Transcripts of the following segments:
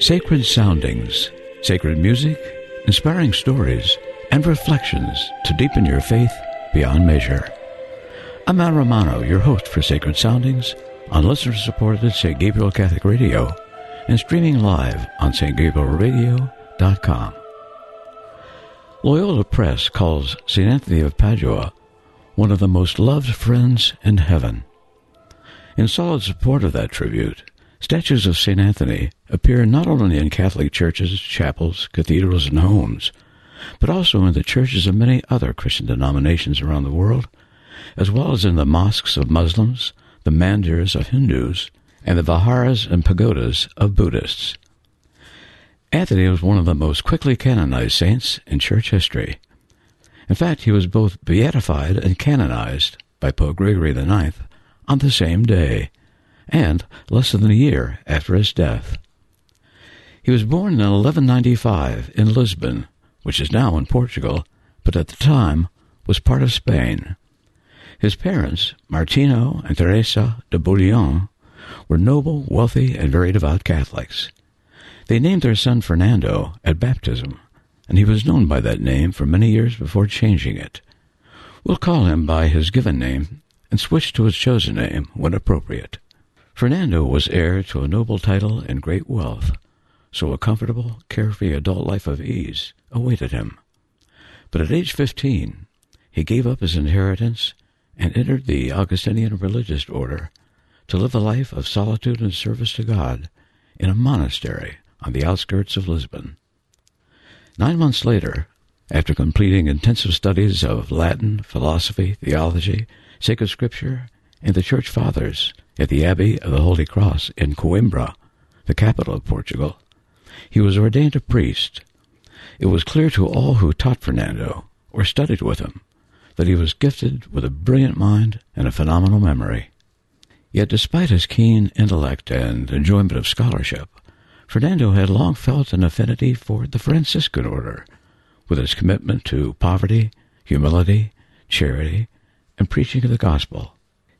Sacred soundings, sacred music, inspiring stories, and reflections to deepen your faith beyond measure. I'm Al Romano, your host for Sacred Soundings on listener-supported St. Gabriel Catholic Radio and streaming live on stgabrielradio.com. Loyola Press calls St. Anthony of Padua one of the most loved friends in heaven. In solid support of that tribute, Statues of St. Anthony appear not only in Catholic churches, chapels, cathedrals, and homes, but also in the churches of many other Christian denominations around the world, as well as in the mosques of Muslims, the mandirs of Hindus, and the viharas and pagodas of Buddhists. Anthony was one of the most quickly canonized saints in church history. In fact, he was both beatified and canonized by Pope Gregory IX on the same day and less than a year after his death. He was born in 1195 in Lisbon, which is now in Portugal, but at the time was part of Spain. His parents, Martino and Teresa de Bouillon, were noble, wealthy, and very devout Catholics. They named their son Fernando at baptism, and he was known by that name for many years before changing it. We'll call him by his given name and switch to his chosen name when appropriate. Fernando was heir to a noble title and great wealth, so a comfortable, carefree adult life of ease awaited him. But at age fifteen, he gave up his inheritance and entered the Augustinian religious order to live a life of solitude and service to God in a monastery on the outskirts of Lisbon. Nine months later, after completing intensive studies of Latin, philosophy, theology, sacred scripture, and the Church Fathers, at the Abbey of the Holy Cross in Coimbra, the capital of Portugal. He was ordained a priest. It was clear to all who taught Fernando or studied with him that he was gifted with a brilliant mind and a phenomenal memory. Yet despite his keen intellect and enjoyment of scholarship, Fernando had long felt an affinity for the Franciscan order, with its commitment to poverty, humility, charity, and preaching of the gospel.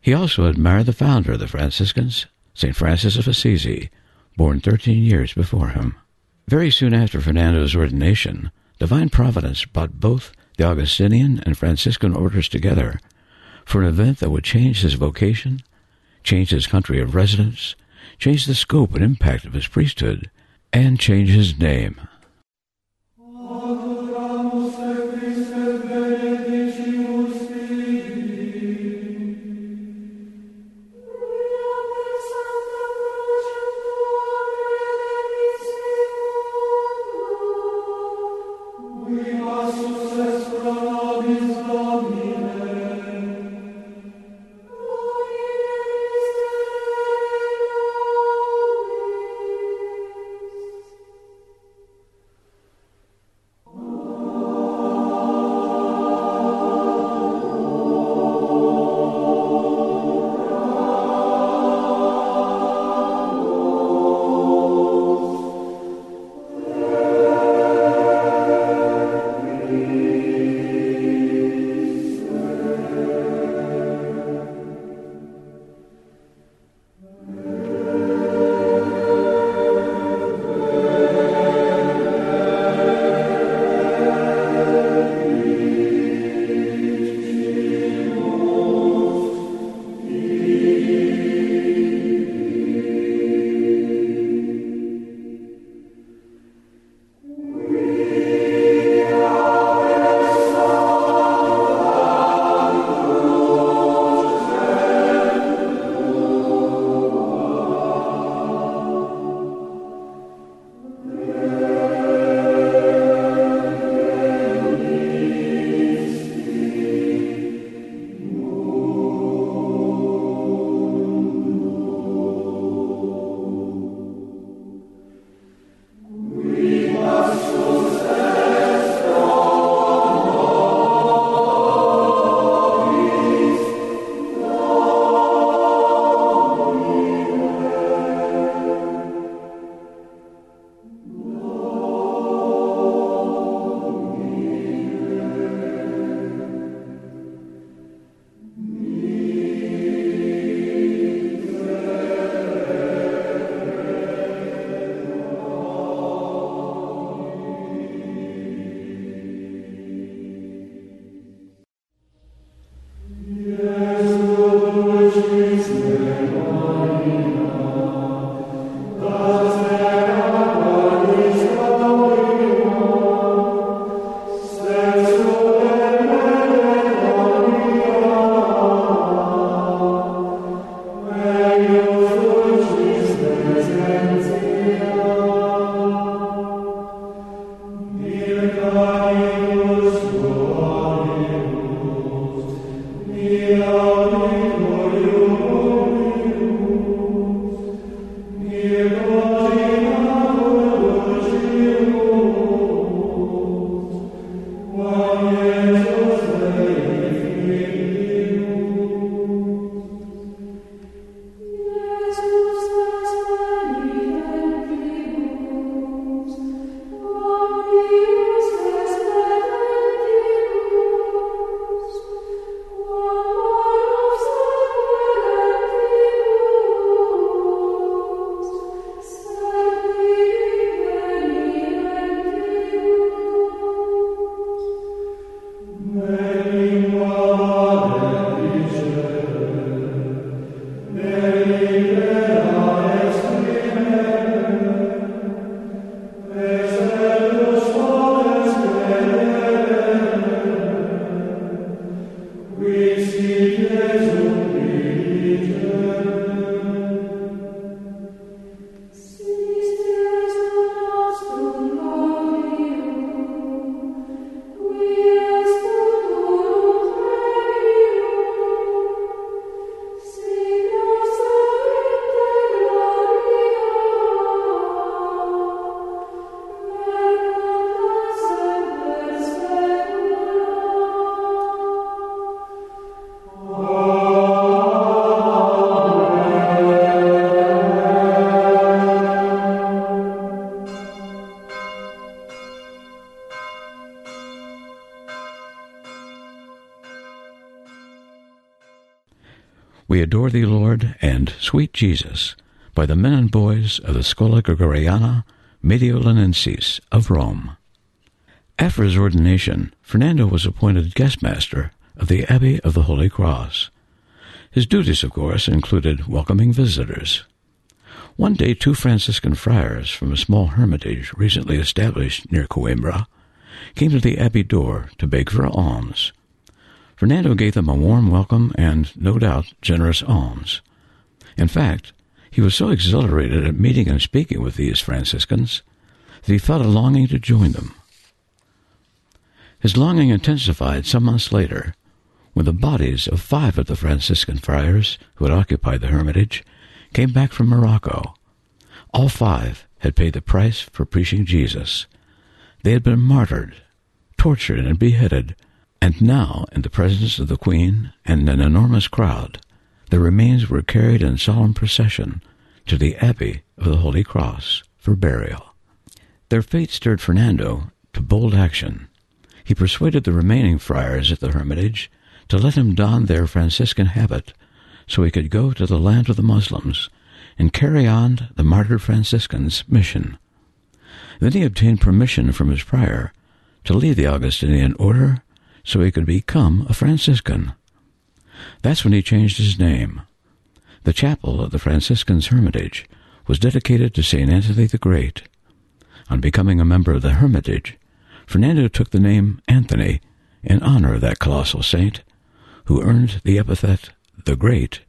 He also admired the founder of the Franciscans, St. Francis of Assisi, born 13 years before him. Very soon after Fernando's ordination, divine providence brought both the Augustinian and Franciscan orders together for an event that would change his vocation, change his country of residence, change the scope and impact of his priesthood, and change his name. Thee, Lord, and Sweet Jesus by the men and boys of the Schola Gregoriana Mediolanensis of Rome. After his ordination, Fernando was appointed guest master of the Abbey of the Holy Cross. His duties, of course, included welcoming visitors. One day, two Franciscan friars from a small hermitage recently established near Coimbra came to the abbey door to beg for alms. Fernando gave them a warm welcome and, no doubt, generous alms. In fact, he was so exhilarated at meeting and speaking with these Franciscans that he felt a longing to join them. His longing intensified some months later when the bodies of five of the Franciscan friars who had occupied the hermitage came back from Morocco. All five had paid the price for preaching Jesus. They had been martyred, tortured, and beheaded and now, in the presence of the Queen and an enormous crowd, the remains were carried in solemn procession to the Abbey of the Holy Cross for burial. Their fate stirred Fernando to bold action. He persuaded the remaining friars at the hermitage to let him don their Franciscan habit so he could go to the land of the Muslims and carry on the martyred Franciscans' mission. Then he obtained permission from his prior to leave the Augustinian order so he could become a Franciscan. That's when he changed his name. The chapel of the Franciscans' Hermitage was dedicated to St. Anthony the Great. On becoming a member of the Hermitage, Fernando took the name Anthony in honor of that colossal saint, who earned the epithet the Great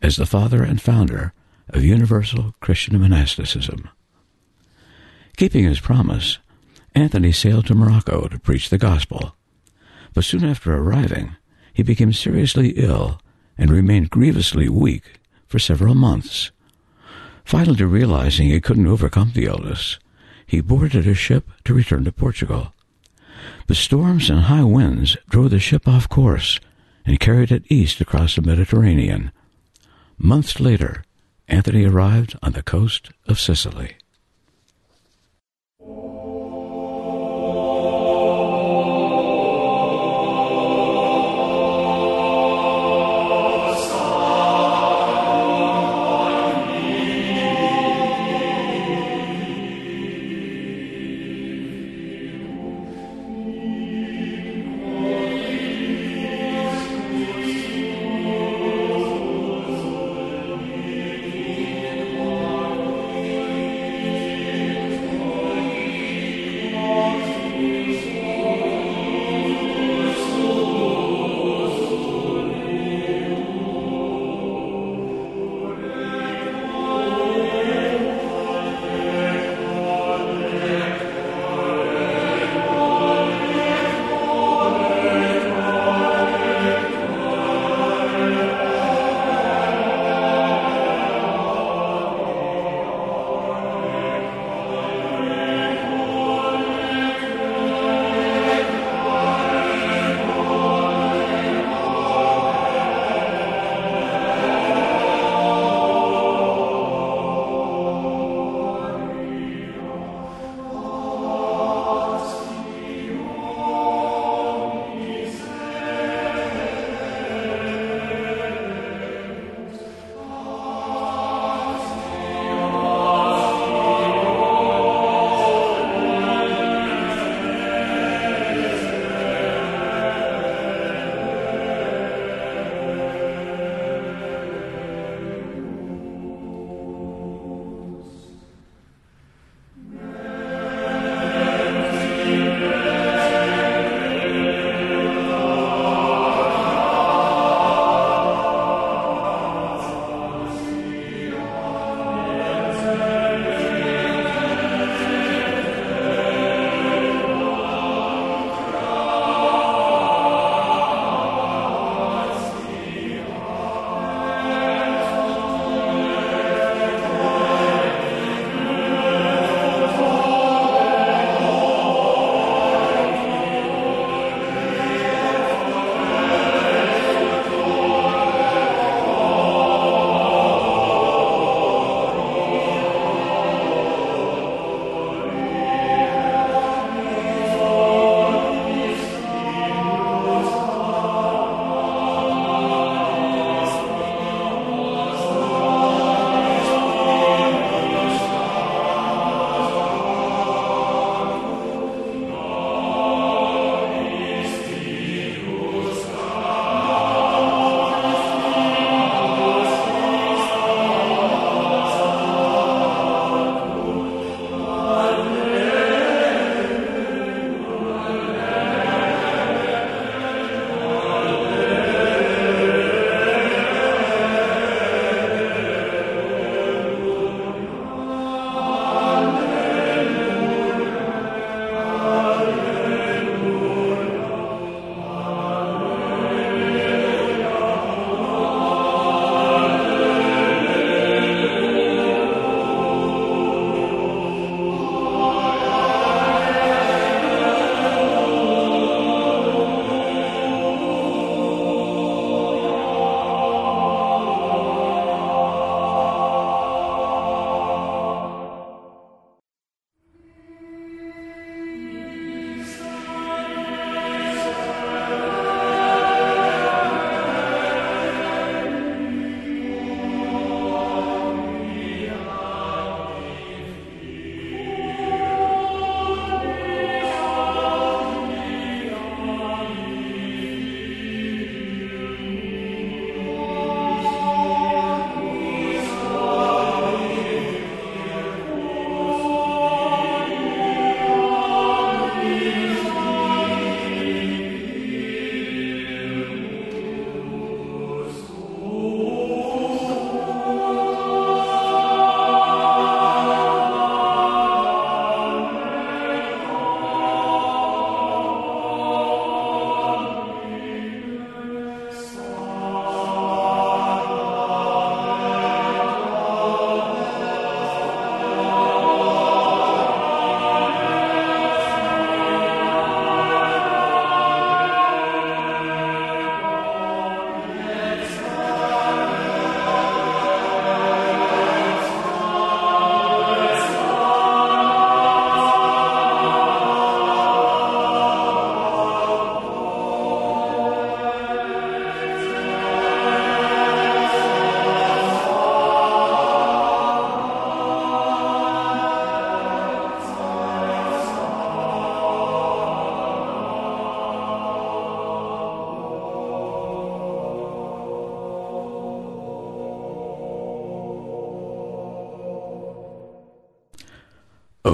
as the father and founder of universal Christian monasticism. Keeping his promise, Anthony sailed to Morocco to preach the gospel but soon after arriving, he became seriously ill and remained grievously weak for several months. Finally, realizing he couldn't overcome the illness, he boarded a ship to return to Portugal. But storms and high winds drove the ship off course and carried it east across the Mediterranean. Months later, Anthony arrived on the coast of Sicily.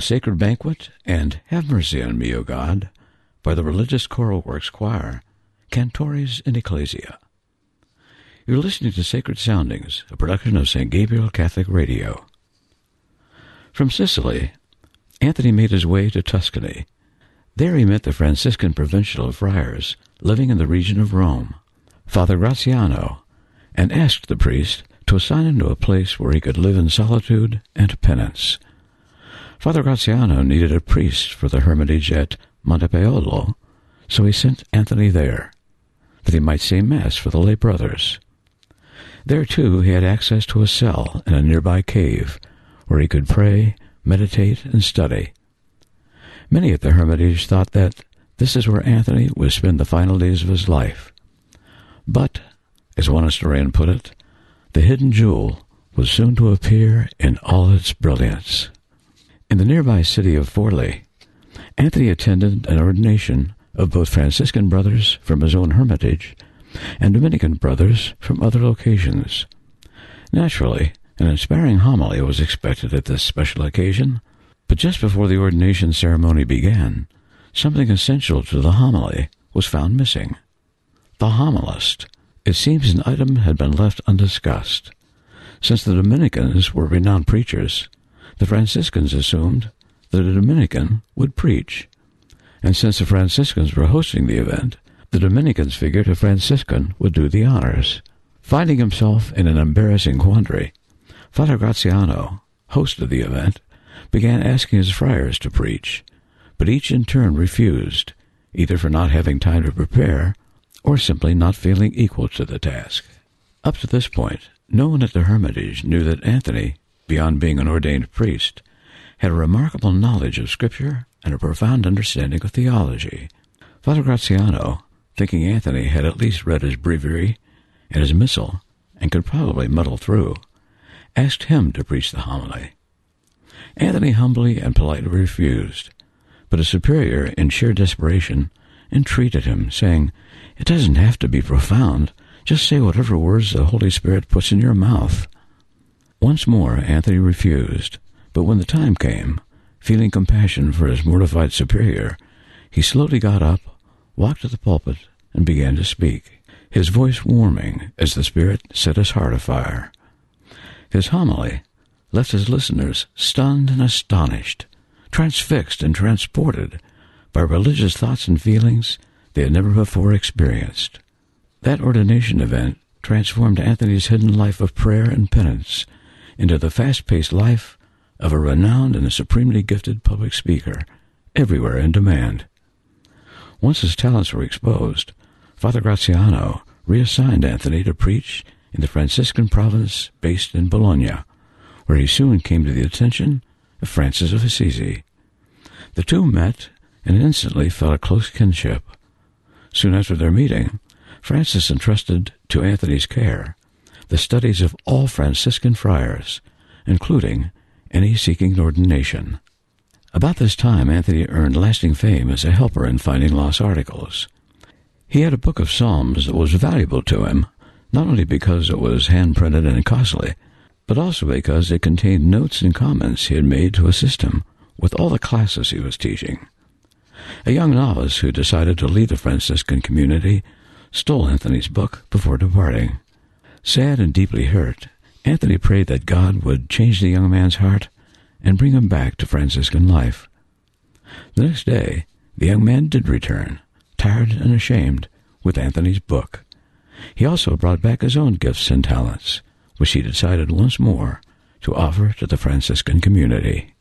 Sacred Banquet and Have Mercy on Me, O God, by the Religious Choral Works Choir, Cantores in Ecclesia. You're listening to Sacred Soundings, a production of St. Gabriel Catholic Radio. From Sicily, Anthony made his way to Tuscany. There he met the Franciscan provincial friars living in the region of Rome, Father Graziano, and asked the priest to assign him to a place where he could live in solitude and penance. Father Graziano needed a priest for the hermitage at Montepaolo, so he sent Anthony there, that he might say Mass for the lay brothers. There, too, he had access to a cell in a nearby cave, where he could pray, meditate, and study. Many at the hermitage thought that this is where Anthony would spend the final days of his life. But, as one historian put it, the hidden jewel was soon to appear in all its brilliance. In the nearby city of Forli, Anthony attended an ordination of both Franciscan brothers from his own hermitage and Dominican brothers from other locations. Naturally, an inspiring homily was expected at this special occasion, but just before the ordination ceremony began, something essential to the homily was found missing. The homilist. It seems an item had been left undiscussed. Since the Dominicans were renowned preachers, the Franciscans assumed that a Dominican would preach. And since the Franciscans were hosting the event, the Dominicans figured a Franciscan would do the honors. Finding himself in an embarrassing quandary, Father Graziano, host of the event, began asking his friars to preach, but each in turn refused, either for not having time to prepare or simply not feeling equal to the task. Up to this point, no one at the Hermitage knew that Anthony beyond being an ordained priest, had a remarkable knowledge of Scripture and a profound understanding of theology. Father Graziano, thinking Anthony had at least read his breviary and his missal and could probably muddle through, asked him to preach the homily. Anthony humbly and politely refused, but his superior, in sheer desperation, entreated him, saying, It doesn't have to be profound. Just say whatever words the Holy Spirit puts in your mouth. Once more Anthony refused, but when the time came, feeling compassion for his mortified superior, he slowly got up, walked to the pulpit, and began to speak, his voice warming as the Spirit set his heart afire. His homily left his listeners stunned and astonished, transfixed and transported by religious thoughts and feelings they had never before experienced. That ordination event transformed Anthony's hidden life of prayer and penance into the fast paced life of a renowned and a supremely gifted public speaker, everywhere in demand. Once his talents were exposed, Father Graziano reassigned Anthony to preach in the Franciscan province based in Bologna, where he soon came to the attention of Francis of Assisi. The two met and instantly felt a close kinship. Soon after their meeting, Francis entrusted to Anthony's care the studies of all Franciscan friars, including any seeking ordination. About this time, Anthony earned lasting fame as a helper in finding lost articles. He had a book of Psalms that was valuable to him, not only because it was hand printed and costly, but also because it contained notes and comments he had made to assist him with all the classes he was teaching. A young novice who decided to lead the Franciscan community stole Anthony's book before departing. Sad and deeply hurt, Anthony prayed that God would change the young man's heart and bring him back to Franciscan life. The next day, the young man did return, tired and ashamed, with Anthony's book. He also brought back his own gifts and talents, which he decided once more to offer to the Franciscan community.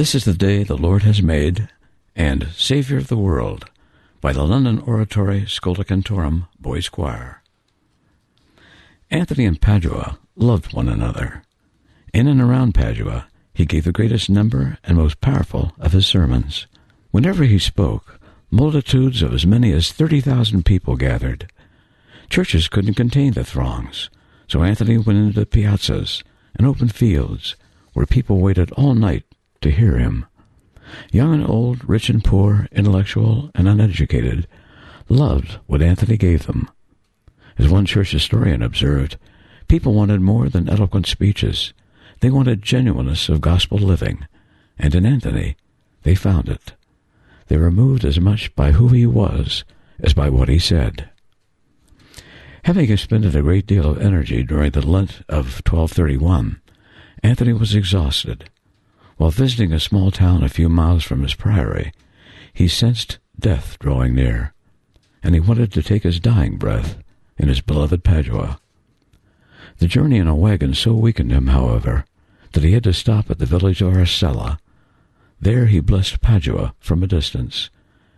This is the day the Lord has made, and Savior of the world, by the London Oratory Schola Cantorum Boys Choir. Anthony and Padua loved one another. In and around Padua, he gave the greatest number and most powerful of his sermons. Whenever he spoke, multitudes of as many as 30,000 people gathered. Churches couldn't contain the throngs, so Anthony went into the piazzas and open fields where people waited all night to hear him. Young and old, rich and poor, intellectual and uneducated, loved what Anthony gave them. As one church historian observed, people wanted more than eloquent speeches. They wanted genuineness of gospel living, and in Anthony they found it. They were moved as much by who he was as by what he said. Having expended a great deal of energy during the Lent of 1231, Anthony was exhausted. While visiting a small town a few miles from his priory, he sensed death drawing near, and he wanted to take his dying breath in his beloved Padua. The journey in a wagon so weakened him, however, that he had to stop at the village of Arcella. There he blessed Padua from a distance,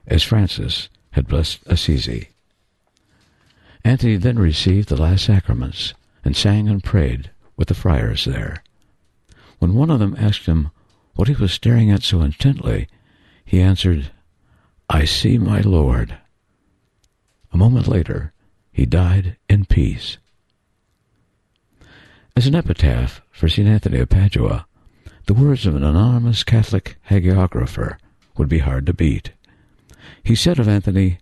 as Francis had blessed Assisi. Anthony then received the last sacraments and sang and prayed with the friars there. When one of them asked him what he was staring at so intently, he answered, I see my Lord. A moment later, he died in peace. As an epitaph for St. Anthony of Padua, the words of an anonymous Catholic hagiographer would be hard to beat. He said of Anthony,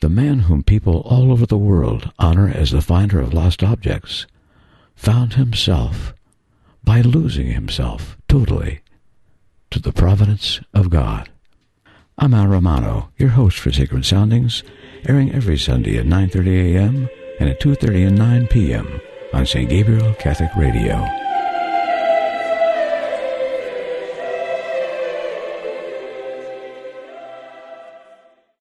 the man whom people all over the world honor as the finder of lost objects found himself by losing himself totally to the providence of God. I'm Al Romano, your host for Sacred Soundings, airing every Sunday at 9.30 a.m. and at 2.30 and 9 p.m. on St. Gabriel Catholic Radio.